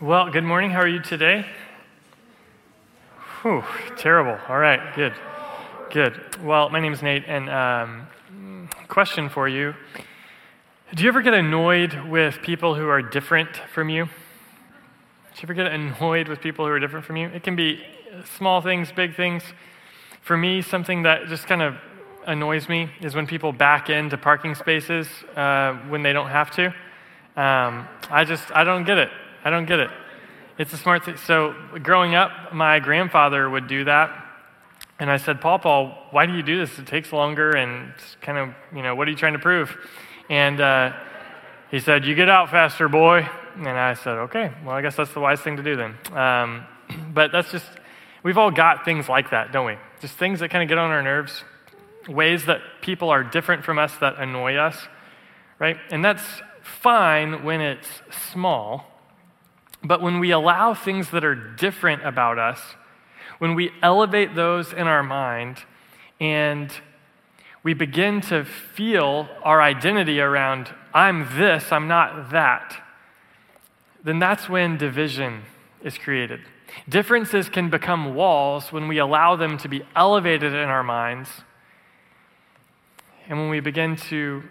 Well, good morning. How are you today? Whew, terrible. All right, good. Good. Well, my name is Nate, and um, question for you Do you ever get annoyed with people who are different from you? Do you ever get annoyed with people who are different from you? It can be small things, big things. For me, something that just kind of annoys me is when people back into parking spaces uh, when they don't have to. Um, I just, I don't get it. I don't get it. It's a smart thing. So, growing up, my grandfather would do that. And I said, Paul, Paul, why do you do this? It takes longer and kind of, you know, what are you trying to prove? And uh, he said, You get out faster, boy. And I said, Okay, well, I guess that's the wise thing to do then. Um, but that's just, we've all got things like that, don't we? Just things that kind of get on our nerves, ways that people are different from us that annoy us, right? And that's fine when it's small. But when we allow things that are different about us, when we elevate those in our mind and we begin to feel our identity around, I'm this, I'm not that, then that's when division is created. Differences can become walls when we allow them to be elevated in our minds and when we begin to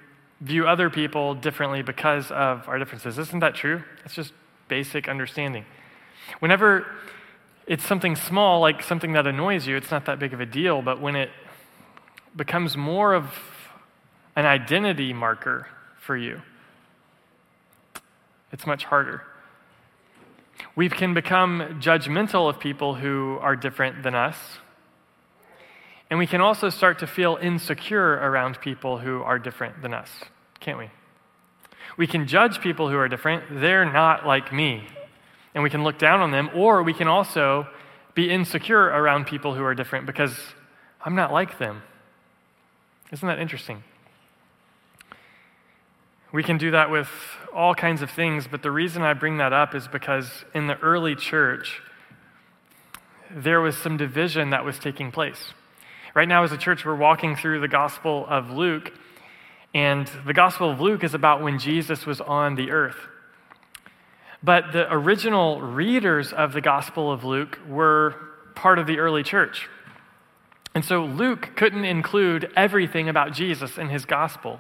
view other people differently because of our differences. Isn't that true? It's just basic understanding. Whenever it's something small, like something that annoys you, it's not that big of a deal, but when it becomes more of an identity marker for you, it's much harder. We can become judgmental of people who are different than us. And we can also start to feel insecure around people who are different than us, can't we? We can judge people who are different. They're not like me. And we can look down on them. Or we can also be insecure around people who are different because I'm not like them. Isn't that interesting? We can do that with all kinds of things, but the reason I bring that up is because in the early church, there was some division that was taking place. Right now, as a church, we're walking through the Gospel of Luke, and the Gospel of Luke is about when Jesus was on the earth. But the original readers of the Gospel of Luke were part of the early church. And so Luke couldn't include everything about Jesus in his gospel.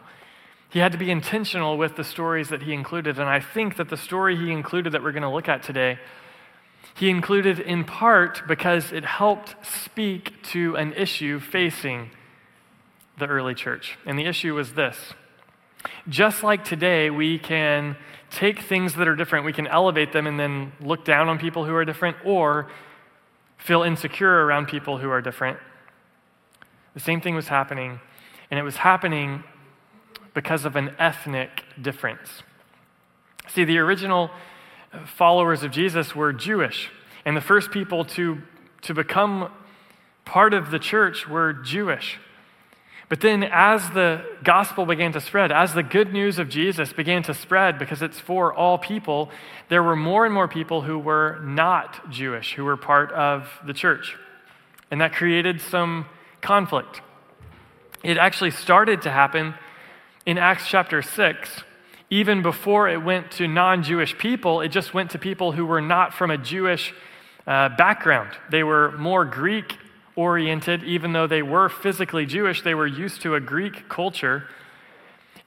He had to be intentional with the stories that he included. And I think that the story he included that we're going to look at today, he included in part because it helped speak to an issue facing the early church. And the issue was this just like today, we can take things that are different, we can elevate them and then look down on people who are different, or feel insecure around people who are different. The same thing was happening, and it was happening because of an ethnic difference. See, the original followers of Jesus were Jewish, and the first people to, to become part of the church were Jewish. But then, as the gospel began to spread, as the good news of Jesus began to spread, because it's for all people, there were more and more people who were not Jewish, who were part of the church. And that created some conflict. It actually started to happen in Acts chapter 6. Even before it went to non Jewish people, it just went to people who were not from a Jewish uh, background. They were more Greek oriented, even though they were physically Jewish, they were used to a Greek culture.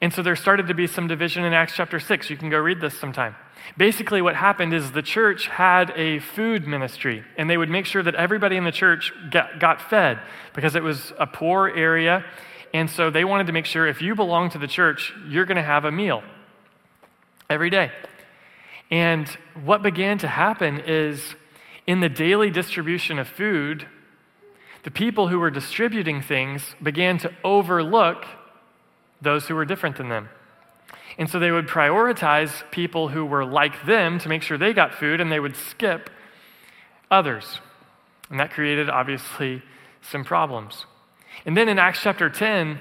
And so there started to be some division in Acts chapter 6. You can go read this sometime. Basically, what happened is the church had a food ministry, and they would make sure that everybody in the church got, got fed because it was a poor area. And so they wanted to make sure if you belong to the church, you're going to have a meal every day. And what began to happen is in the daily distribution of food, the people who were distributing things began to overlook those who were different than them. And so they would prioritize people who were like them to make sure they got food, and they would skip others. And that created, obviously, some problems. And then in Acts chapter 10,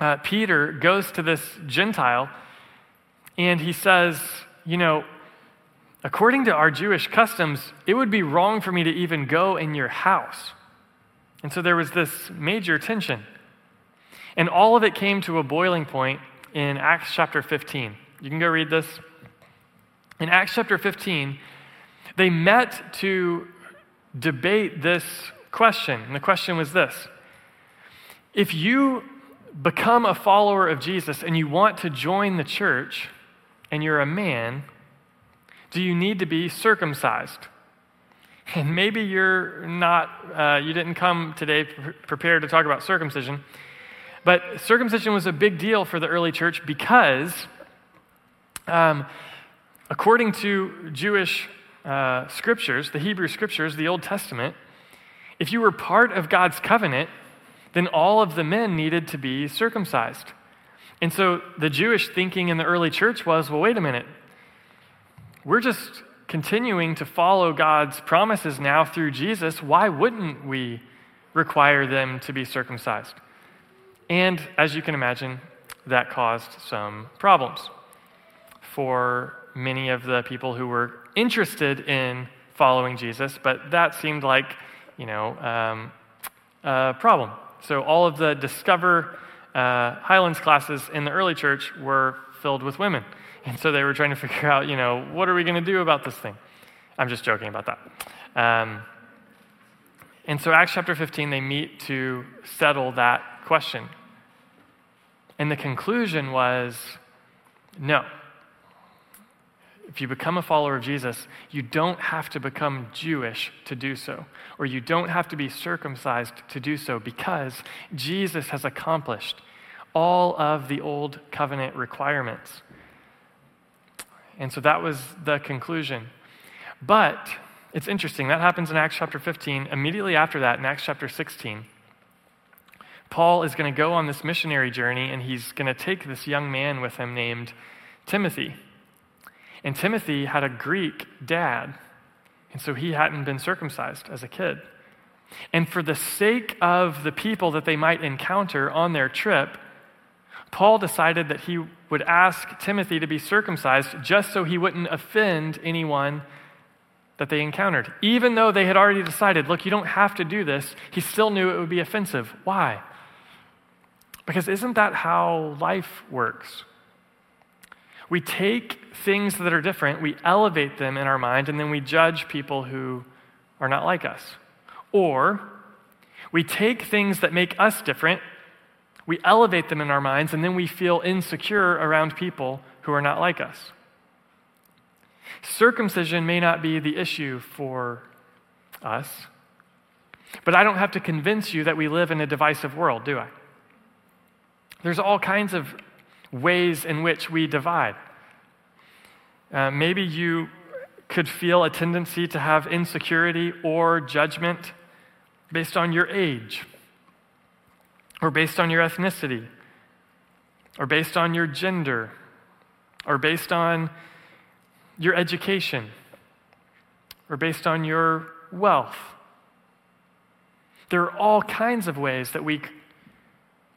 uh, Peter goes to this Gentile and he says, You know, according to our Jewish customs, it would be wrong for me to even go in your house. And so there was this major tension. And all of it came to a boiling point in Acts chapter 15. You can go read this. In Acts chapter 15, they met to debate this question. And the question was this If you become a follower of Jesus and you want to join the church and you're a man, do you need to be circumcised? And maybe you're not, uh, you didn't come today pre- prepared to talk about circumcision, but circumcision was a big deal for the early church because, um, according to Jewish uh, scriptures, the Hebrew scriptures, the Old Testament, if you were part of God's covenant, then all of the men needed to be circumcised. And so the Jewish thinking in the early church was well, wait a minute. We're just continuing to follow God's promises now through Jesus. Why wouldn't we require them to be circumcised? And as you can imagine, that caused some problems for many of the people who were interested in following Jesus, but that seemed like, you know, um, a problem. So all of the Discover uh, Highlands classes in the early church were filled with women. And so they were trying to figure out, you know, what are we going to do about this thing? I'm just joking about that. Um, and so, Acts chapter 15, they meet to settle that question. And the conclusion was no. If you become a follower of Jesus, you don't have to become Jewish to do so, or you don't have to be circumcised to do so, because Jesus has accomplished all of the old covenant requirements. And so that was the conclusion. But it's interesting, that happens in Acts chapter 15. Immediately after that, in Acts chapter 16, Paul is going to go on this missionary journey and he's going to take this young man with him named Timothy. And Timothy had a Greek dad, and so he hadn't been circumcised as a kid. And for the sake of the people that they might encounter on their trip, Paul decided that he would ask Timothy to be circumcised just so he wouldn't offend anyone that they encountered. Even though they had already decided, look, you don't have to do this, he still knew it would be offensive. Why? Because isn't that how life works? We take things that are different, we elevate them in our mind, and then we judge people who are not like us. Or we take things that make us different, we elevate them in our minds, and then we feel insecure around people who are not like us. Circumcision may not be the issue for us, but I don't have to convince you that we live in a divisive world, do I? There's all kinds of ways in which we divide. Uh, maybe you could feel a tendency to have insecurity or judgment based on your age, or based on your ethnicity, or based on your gender, or based on your education, or based on your wealth. There are all kinds of ways that we,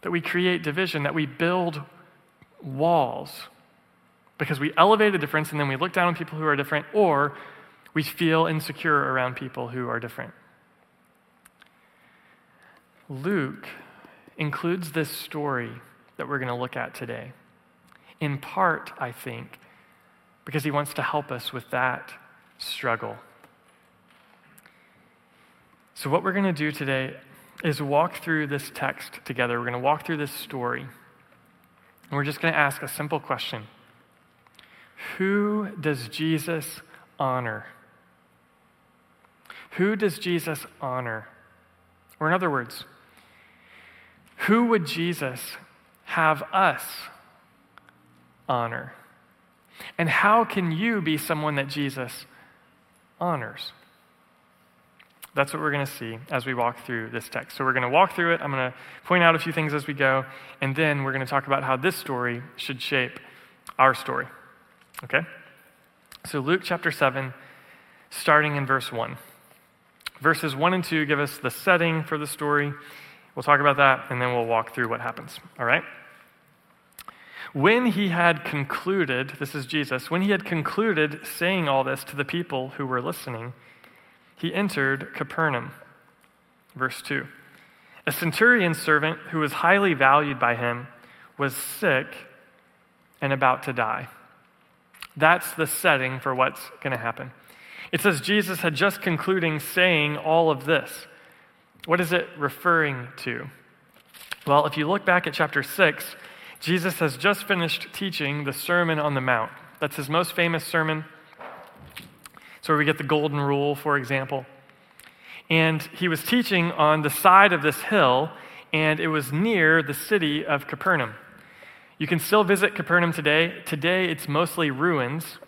that we create division, that we build walls because we elevate a difference and then we look down on people who are different, or we feel insecure around people who are different. Luke includes this story that we're going to look at today. In part, I think, because he wants to help us with that struggle. So, what we're going to do today is walk through this text together. We're going to walk through this story. And we're just going to ask a simple question Who does Jesus honor? Who does Jesus honor? Or, in other words, who would Jesus have us honor? And how can you be someone that Jesus honors? That's what we're going to see as we walk through this text. So we're going to walk through it. I'm going to point out a few things as we go, and then we're going to talk about how this story should shape our story. Okay? So Luke chapter 7, starting in verse 1. Verses 1 and 2 give us the setting for the story. We'll talk about that, and then we'll walk through what happens. All right? When he had concluded, this is Jesus, when he had concluded saying all this to the people who were listening, he entered Capernaum. Verse 2. A centurion's servant who was highly valued by him was sick and about to die. That's the setting for what's going to happen. It says Jesus had just concluding saying all of this. What is it referring to? Well, if you look back at chapter 6, Jesus has just finished teaching the Sermon on the Mount. That's his most famous sermon. So where we get the Golden Rule, for example. And he was teaching on the side of this hill, and it was near the city of Capernaum. You can still visit Capernaum today. Today, it's mostly ruins.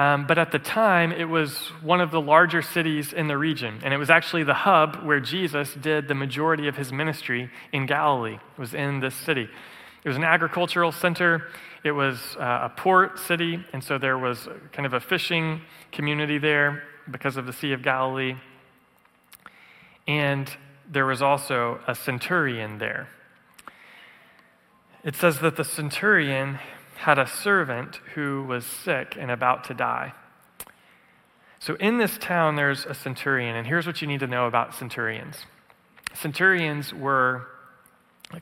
Um, but at the time, it was one of the larger cities in the region. And it was actually the hub where Jesus did the majority of his ministry in Galilee, it was in this city. It was an agricultural center, it was uh, a port city, and so there was kind of a fishing community there because of the Sea of Galilee. And there was also a centurion there it says that the centurion had a servant who was sick and about to die. So, in this town, there's a centurion, and here's what you need to know about centurions. Centurions were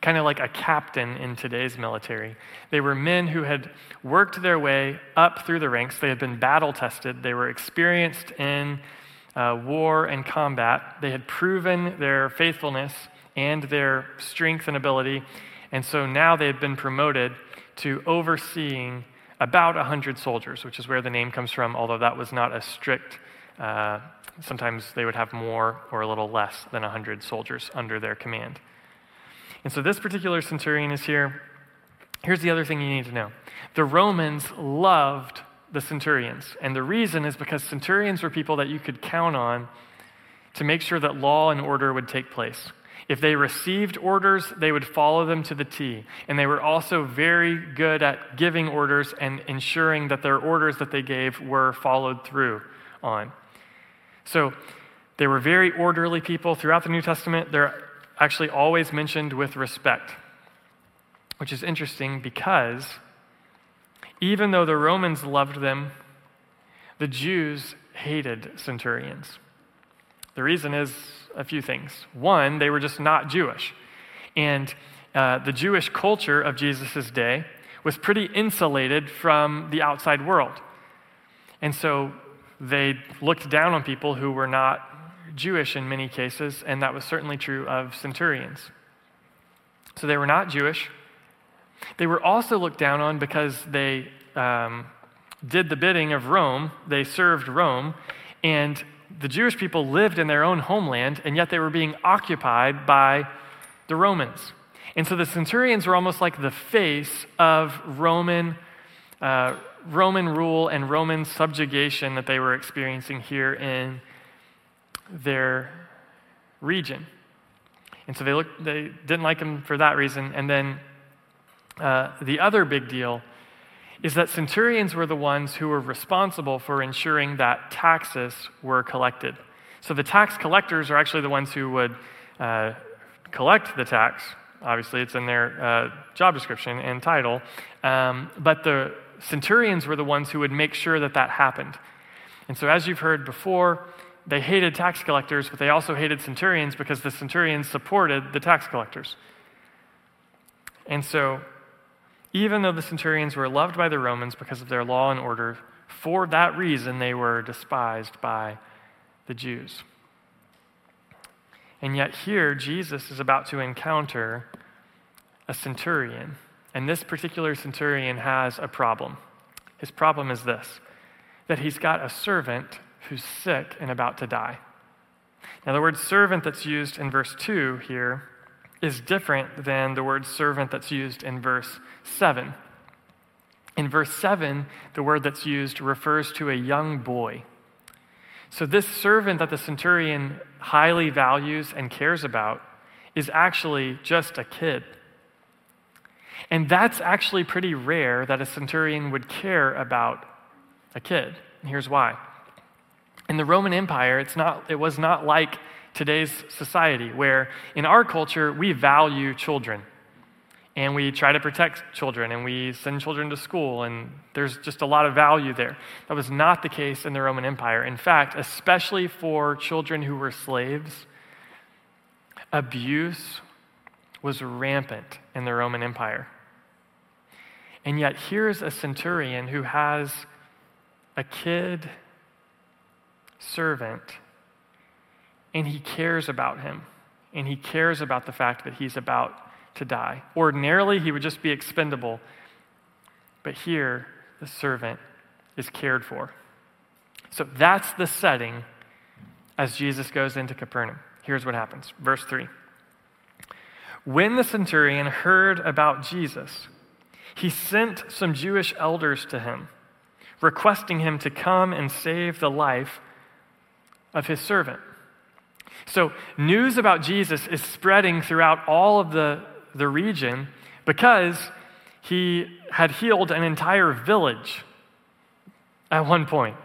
kind of like a captain in today's military. They were men who had worked their way up through the ranks, they had been battle tested, they were experienced in uh, war and combat, they had proven their faithfulness and their strength and ability. And so now they had been promoted to overseeing about 100 soldiers, which is where the name comes from, although that was not a strict, uh, sometimes they would have more or a little less than 100 soldiers under their command. And so this particular centurion is here. Here's the other thing you need to know the Romans loved the centurions. And the reason is because centurions were people that you could count on to make sure that law and order would take place. If they received orders, they would follow them to the T. And they were also very good at giving orders and ensuring that their orders that they gave were followed through on. So they were very orderly people. Throughout the New Testament, they're actually always mentioned with respect, which is interesting because even though the Romans loved them, the Jews hated centurions. The reason is a few things. One, they were just not Jewish. And uh, the Jewish culture of Jesus' day was pretty insulated from the outside world. And so they looked down on people who were not Jewish in many cases, and that was certainly true of centurions. So they were not Jewish. They were also looked down on because they um, did the bidding of Rome, they served Rome, and the Jewish people lived in their own homeland, and yet they were being occupied by the Romans. And so the centurions were almost like the face of Roman, uh, Roman rule and Roman subjugation that they were experiencing here in their region. And so they, looked, they didn't like them for that reason. And then uh, the other big deal is that centurions were the ones who were responsible for ensuring that taxes were collected. So the tax collectors are actually the ones who would uh, collect the tax. Obviously, it's in their uh, job description and title. Um, but the centurions were the ones who would make sure that that happened. And so, as you've heard before, they hated tax collectors, but they also hated centurions because the centurions supported the tax collectors. And so, even though the centurions were loved by the Romans because of their law and order, for that reason they were despised by the Jews. And yet, here, Jesus is about to encounter a centurion. And this particular centurion has a problem. His problem is this that he's got a servant who's sick and about to die. Now, the word servant that's used in verse 2 here is different than the word servant that's used in verse 7. In verse 7, the word that's used refers to a young boy. So, this servant that the centurion highly values and cares about is actually just a kid. And that's actually pretty rare that a centurion would care about a kid. And here's why. In the Roman Empire, it's not, it was not like today's society, where in our culture, we value children and we try to protect children and we send children to school, and there's just a lot of value there. That was not the case in the Roman Empire. In fact, especially for children who were slaves, abuse was rampant in the Roman Empire. And yet, here's a centurion who has a kid servant, and he cares about him, and he cares about the fact that he's about to die. Ordinarily, he would just be expendable, but here, the servant is cared for. So that's the setting as Jesus goes into Capernaum. Here's what happens. Verse 3. When the centurion heard about Jesus, he sent some Jewish elders to him, requesting him to come and save the life of his servant. So, news about Jesus is spreading throughout all of the, the region because he had healed an entire village at one point.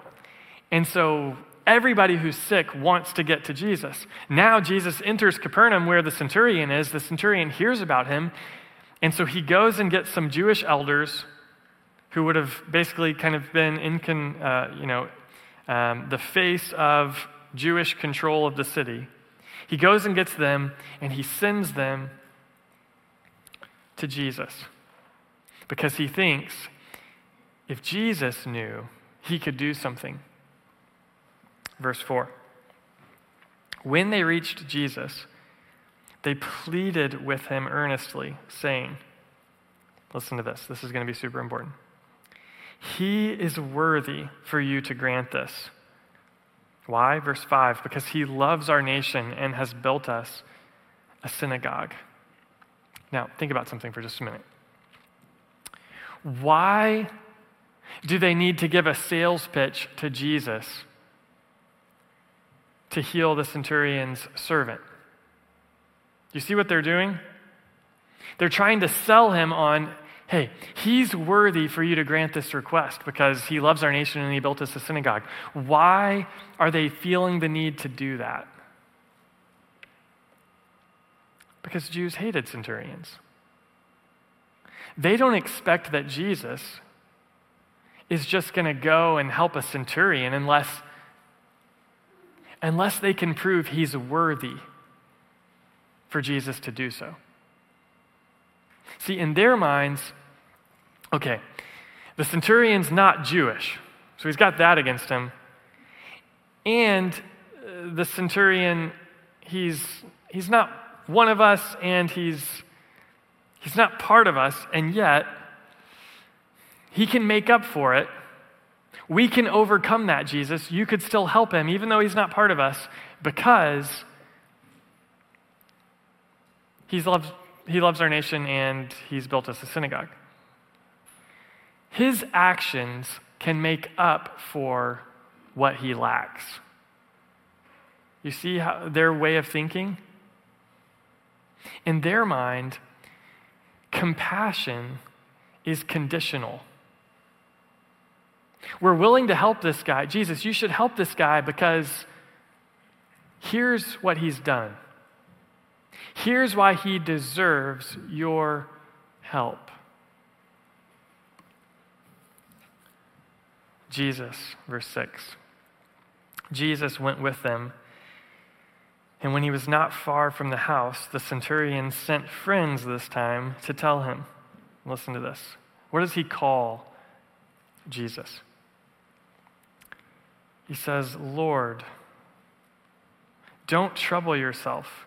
And so everybody who's sick wants to get to Jesus. Now Jesus enters Capernaum where the centurion is. The centurion hears about him. And so he goes and gets some Jewish elders who would have basically kind of been in, uh, you know, um, the face of Jewish control of the city. He goes and gets them and he sends them to Jesus because he thinks if Jesus knew, he could do something. Verse 4 When they reached Jesus, they pleaded with him earnestly, saying, Listen to this, this is going to be super important. He is worthy for you to grant this. Why? Verse 5 Because he loves our nation and has built us a synagogue. Now, think about something for just a minute. Why do they need to give a sales pitch to Jesus to heal the centurion's servant? You see what they're doing? They're trying to sell him on hey, he's worthy for you to grant this request because he loves our nation and he built us a synagogue. Why are they feeling the need to do that? Because Jews hated centurions. They don't expect that Jesus is just going to go and help a centurion unless, unless they can prove he's worthy for Jesus to do so. See, in their minds, okay, the centurion's not Jewish, so he's got that against him. And uh, the centurion, he's, he's not one of us, and he's, he's not part of us, and yet he can make up for it. We can overcome that, Jesus. You could still help him, even though he's not part of us, because he's loved, he loves our nation and he's built us a synagogue. His actions can make up for what he lacks. You see how, their way of thinking? In their mind, compassion is conditional. We're willing to help this guy. Jesus, you should help this guy because here's what he's done. Here's why he deserves your help. Jesus, verse 6. Jesus went with them, and when he was not far from the house, the centurion sent friends this time to tell him. Listen to this. What does he call Jesus? He says, Lord, don't trouble yourself,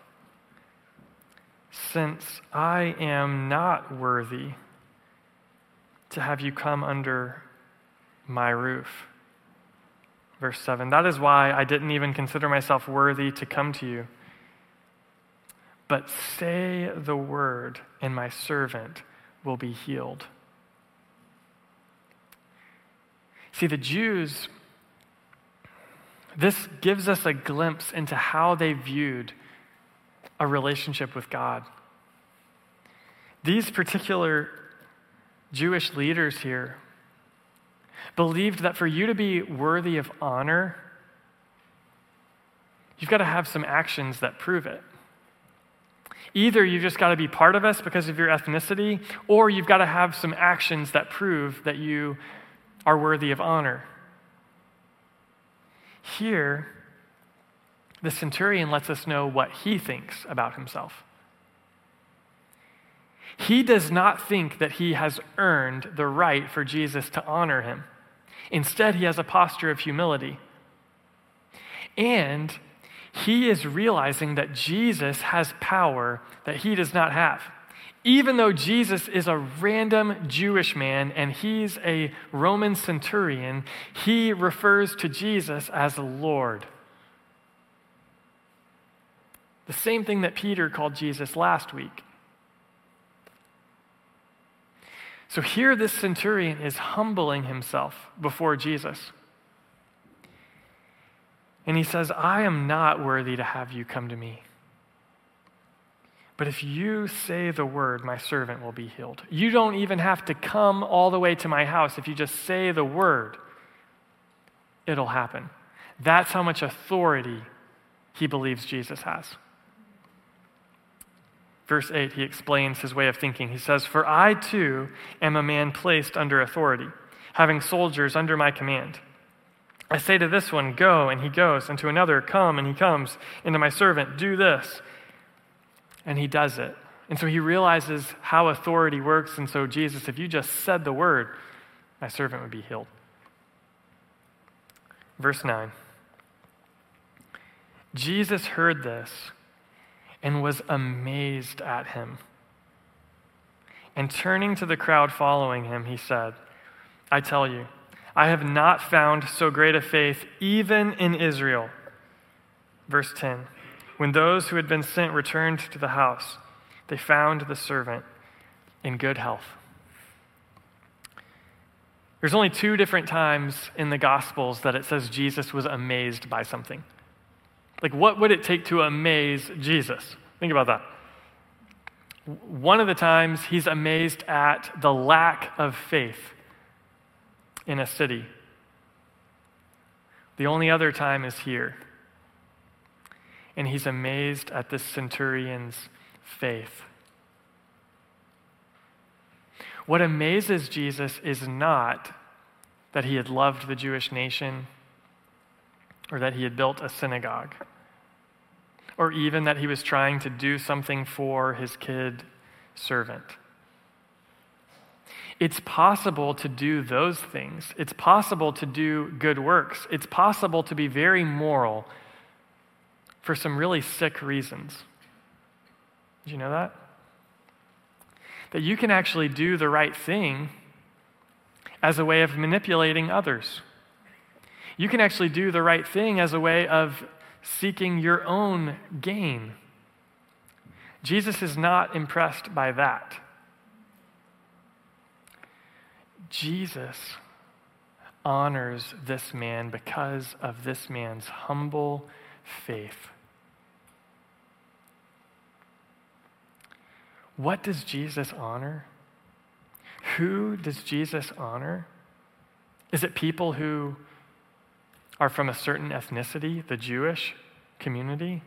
since I am not worthy to have you come under my roof. Verse 7 That is why I didn't even consider myself worthy to come to you. But say the word, and my servant will be healed. See, the Jews this gives us a glimpse into how they viewed a relationship with God. These particular Jewish leaders here believed that for you to be worthy of honor, you've got to have some actions that prove it. Either you've just got to be part of us because of your ethnicity, or you've got to have some actions that prove that you are worthy of honor. Here, the centurion lets us know what he thinks about himself. He does not think that he has earned the right for Jesus to honor him. Instead, he has a posture of humility. And he is realizing that Jesus has power that he does not have. Even though Jesus is a random Jewish man and he's a Roman centurion, he refers to Jesus as Lord. The same thing that Peter called Jesus last week. So here, this centurion is humbling himself before Jesus. And he says, I am not worthy to have you come to me. But if you say the word, my servant will be healed. You don't even have to come all the way to my house. If you just say the word, it'll happen. That's how much authority he believes Jesus has. Verse 8, he explains his way of thinking. He says, For I too am a man placed under authority, having soldiers under my command. I say to this one, Go, and he goes, and to another, Come, and he comes, and to my servant, Do this. And he does it. And so he realizes how authority works. And so, Jesus, if you just said the word, my servant would be healed. Verse 9 Jesus heard this and was amazed at him. And turning to the crowd following him, he said, I tell you, I have not found so great a faith even in Israel. Verse 10 When those who had been sent returned to the house, they found the servant in good health. There's only two different times in the Gospels that it says Jesus was amazed by something. Like, what would it take to amaze Jesus? Think about that. One of the times he's amazed at the lack of faith in a city. The only other time is here. And he's amazed at this centurion's faith. What amazes Jesus is not that he had loved the Jewish nation or that he had built a synagogue or even that he was trying to do something for his kid servant. It's possible to do those things. It's possible to do good works. It's possible to be very moral for some really sick reasons. Did you know that? That you can actually do the right thing as a way of manipulating others. You can actually do the right thing as a way of seeking your own gain. Jesus is not impressed by that. Jesus honors this man because of this man's humble faith. What does Jesus honor? Who does Jesus honor? Is it people who are from a certain ethnicity, the Jewish community?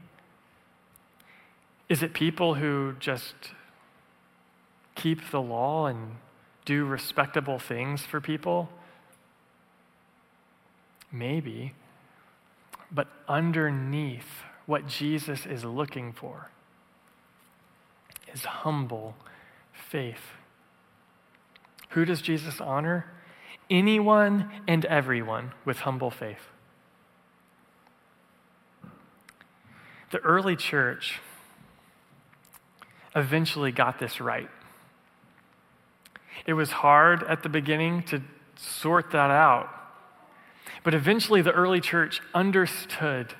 Is it people who just keep the law and do respectable things for people? Maybe. But underneath what Jesus is looking for is humble faith. Who does Jesus honor? Anyone and everyone with humble faith. The early church eventually got this right. It was hard at the beginning to sort that out. But eventually, the early church understood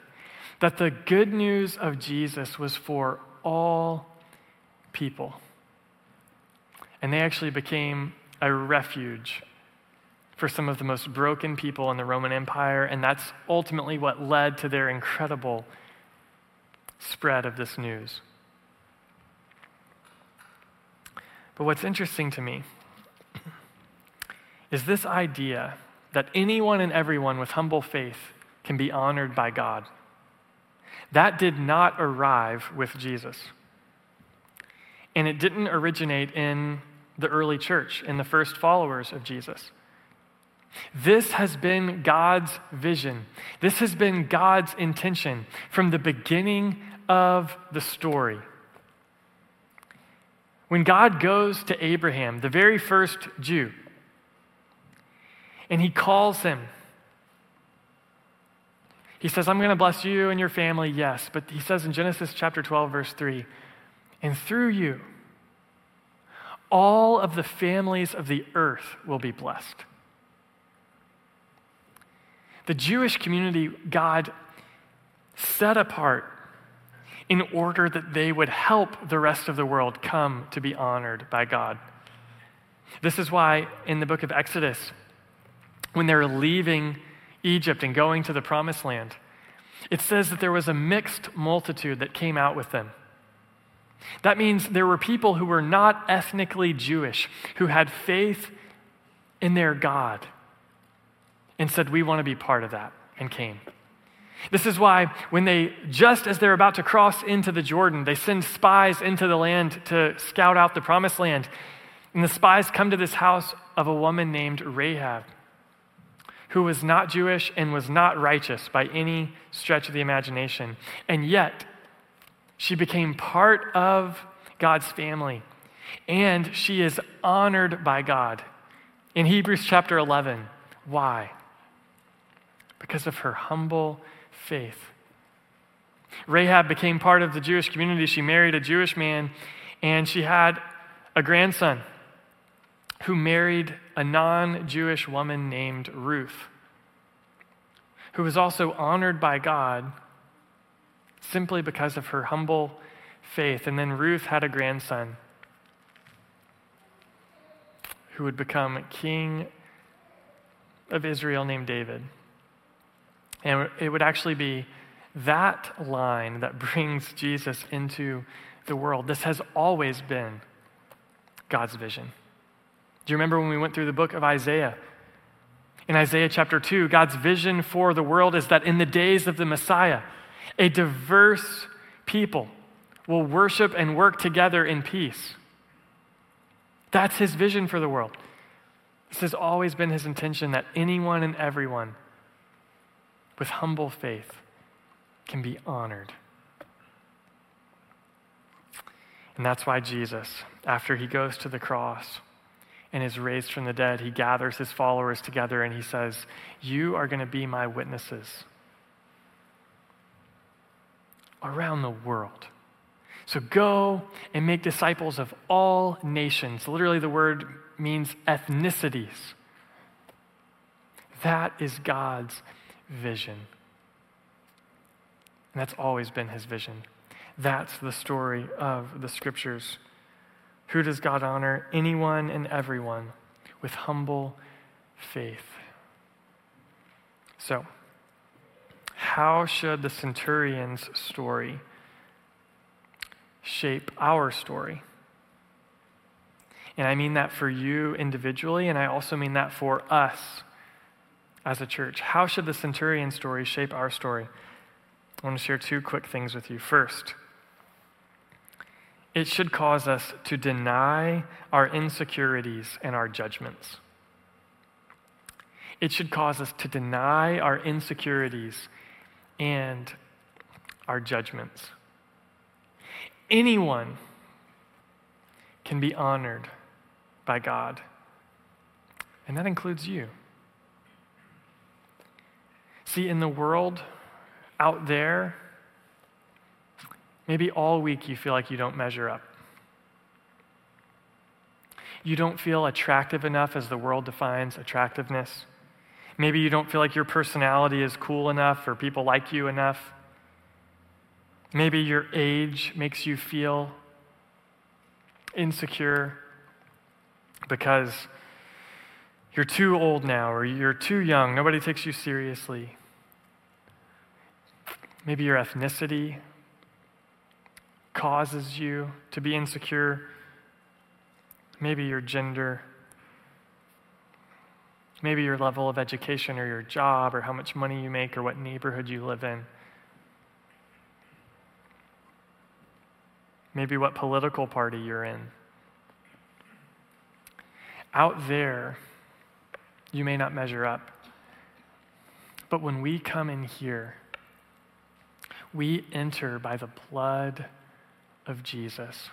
that the good news of Jesus was for all people. And they actually became a refuge for some of the most broken people in the Roman Empire, and that's ultimately what led to their incredible spread of this news. But what's interesting to me is this idea that anyone and everyone with humble faith can be honored by God. That did not arrive with Jesus. And it didn't originate in the early church, in the first followers of Jesus. This has been God's vision. This has been God's intention from the beginning of the story. When God goes to Abraham, the very first Jew, and he calls him. He says, I'm going to bless you and your family, yes. But he says in Genesis chapter 12, verse 3, and through you, all of the families of the earth will be blessed. The Jewish community, God set apart in order that they would help the rest of the world come to be honored by God. This is why in the book of Exodus, when they're leaving Egypt and going to the promised land, it says that there was a mixed multitude that came out with them. That means there were people who were not ethnically Jewish, who had faith in their God and said, We want to be part of that, and came. This is why, when they, just as they're about to cross into the Jordan, they send spies into the land to scout out the promised land. And the spies come to this house of a woman named Rahab, who was not Jewish and was not righteous by any stretch of the imagination. And yet, she became part of God's family, and she is honored by God. In Hebrews chapter 11, why? Because of her humble faith. Rahab became part of the Jewish community. She married a Jewish man, and she had a grandson who married a non Jewish woman named Ruth, who was also honored by God simply because of her humble faith. And then Ruth had a grandson who would become king of Israel named David. And it would actually be that line that brings Jesus into the world. This has always been God's vision. Do you remember when we went through the book of Isaiah? In Isaiah chapter 2, God's vision for the world is that in the days of the Messiah, a diverse people will worship and work together in peace. That's his vision for the world. This has always been his intention that anyone and everyone with humble faith can be honored. And that's why Jesus, after he goes to the cross and is raised from the dead, he gathers his followers together and he says, You are going to be my witnesses around the world. So go and make disciples of all nations. Literally, the word means ethnicities. That is God's vision. And that's always been his vision. That's the story of the scriptures. Who does God honor? Anyone and everyone with humble faith. So, how should the centurion's story shape our story? And I mean that for you individually, and I also mean that for us as a church. How should the centurion story shape our story? I want to share two quick things with you. First, it should cause us to deny our insecurities and our judgments. It should cause us to deny our insecurities and our judgments. Anyone can be honored by God, and that includes you. See, in the world out there, maybe all week you feel like you don't measure up. You don't feel attractive enough as the world defines attractiveness. Maybe you don't feel like your personality is cool enough or people like you enough. Maybe your age makes you feel insecure because you're too old now or you're too young. Nobody takes you seriously. Maybe your ethnicity causes you to be insecure. Maybe your gender. Maybe your level of education or your job or how much money you make or what neighborhood you live in. Maybe what political party you're in. Out there, you may not measure up. But when we come in here, we enter by the blood of Jesus.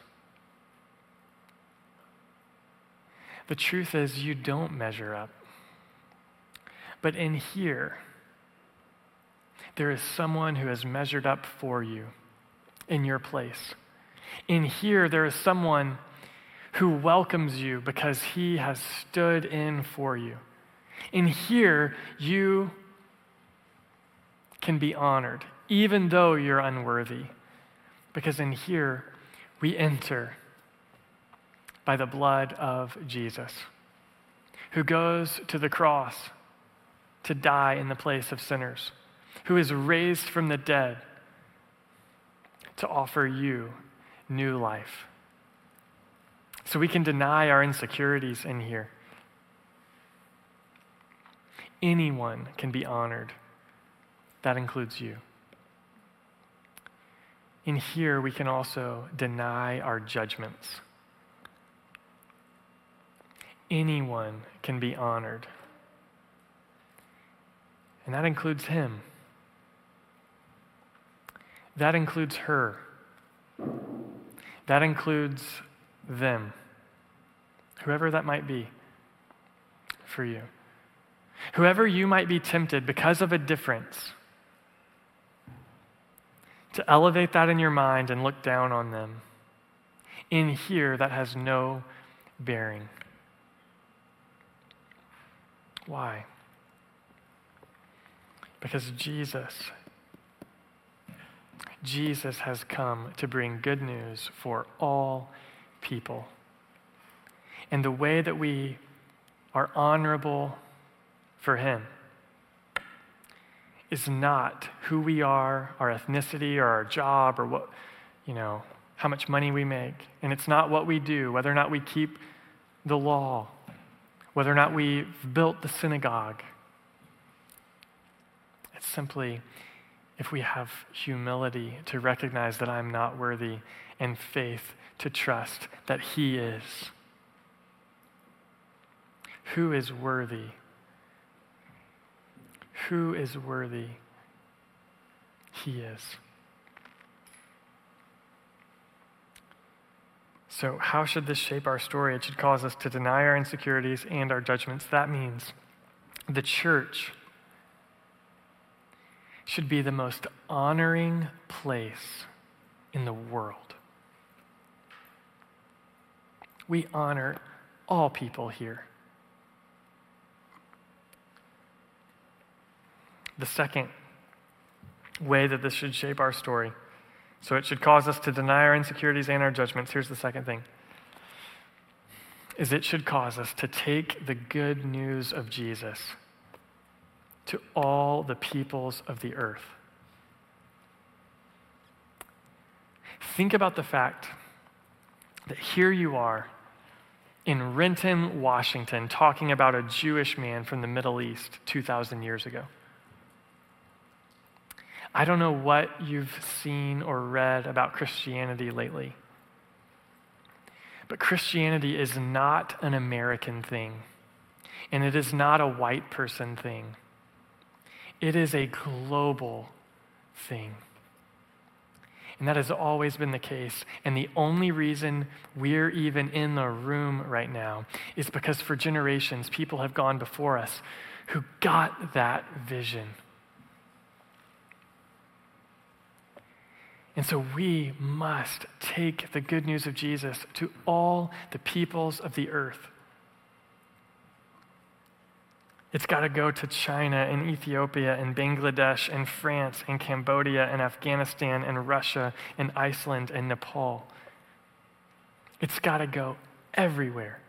The truth is, you don't measure up. But in here, there is someone who has measured up for you in your place. In here, there is someone who welcomes you because he has stood in for you. In here, you can be honored, even though you're unworthy. Because in here, we enter by the blood of Jesus, who goes to the cross to die in the place of sinners, who is raised from the dead to offer you new life. So we can deny our insecurities in here. Anyone can be honored. That includes you. In here, we can also deny our judgments. Anyone can be honored. And that includes him. That includes her. That includes them, whoever that might be for you. Whoever you might be tempted because of a difference to elevate that in your mind and look down on them. In here, that has no bearing. Why? Because Jesus, Jesus has come to bring good news for all people. And the way that we are honorable for Him is not who we are, our ethnicity, or our job, or what, you know, how much money we make. And it's not what we do, whether or not we keep the law, whether or not we've built the synagogue. It's simply if we have humility to recognize that I'm not worthy and faith to trust that He is. Who is worthy? Who is worthy? He is. So, how should this shape our story? It should cause us to deny our insecurities and our judgments. That means the church should be the most honoring place in the world. We honor all people here. The second way that this should shape our story, so it should cause us to deny our insecurities and our judgments. Here's the second thing is it should cause us to take the good news of Jesus to all the peoples of the earth. Think about the fact that here you are in Renton, Washington, talking about a Jewish man from the Middle East 2,000 years ago. I don't know what you've seen or read about Christianity lately, but Christianity is not an American thing, and it is not a white person thing. It is a global thing. And that has always been the case. And the only reason we're even in the room right now is because for generations, people have gone before us who got that vision. And so we must take the good news of Jesus to all the peoples of the earth. It's got to go to China and Ethiopia and Bangladesh and France and Cambodia and Afghanistan and Russia and Iceland and Nepal. It's got to go everywhere.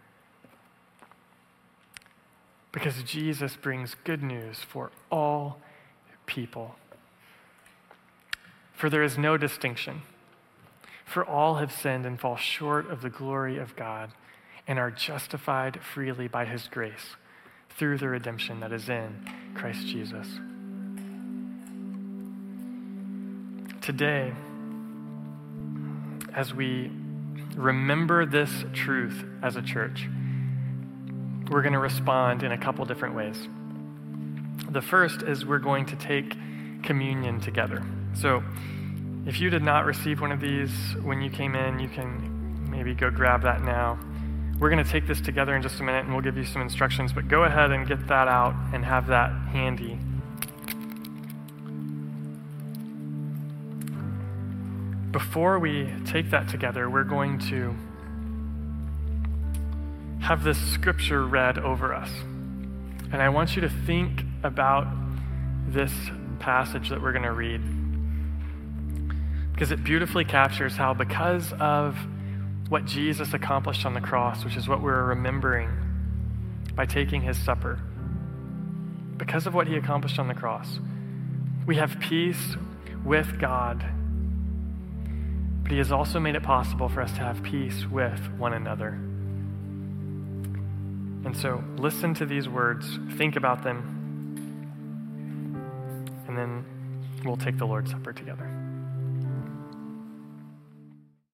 Because Jesus brings good news for all people. For there is no distinction. For all have sinned and fall short of the glory of God and are justified freely by his grace through the redemption that is in Christ Jesus. Today, as we remember this truth as a church, we're going to respond in a couple different ways. The first is we're going to take communion together. So, if you did not receive one of these when you came in, you can maybe go grab that now. we're going to take this together in just a minute and we'll give you some instructions, but go ahead and get that out and have that handy. Before we take that together, we're going to have this scripture read over us. And I want you to think about this passage that we're going to read because it beautifully captures how, because of what Jesus accomplished on the cross, which is what we're remembering by taking his supper, because of what he accomplished on the cross, we have peace with God. But he has also made it possible for us to have peace with one another. And so listen to these words, think about them, we'll take the Lord's Supper together.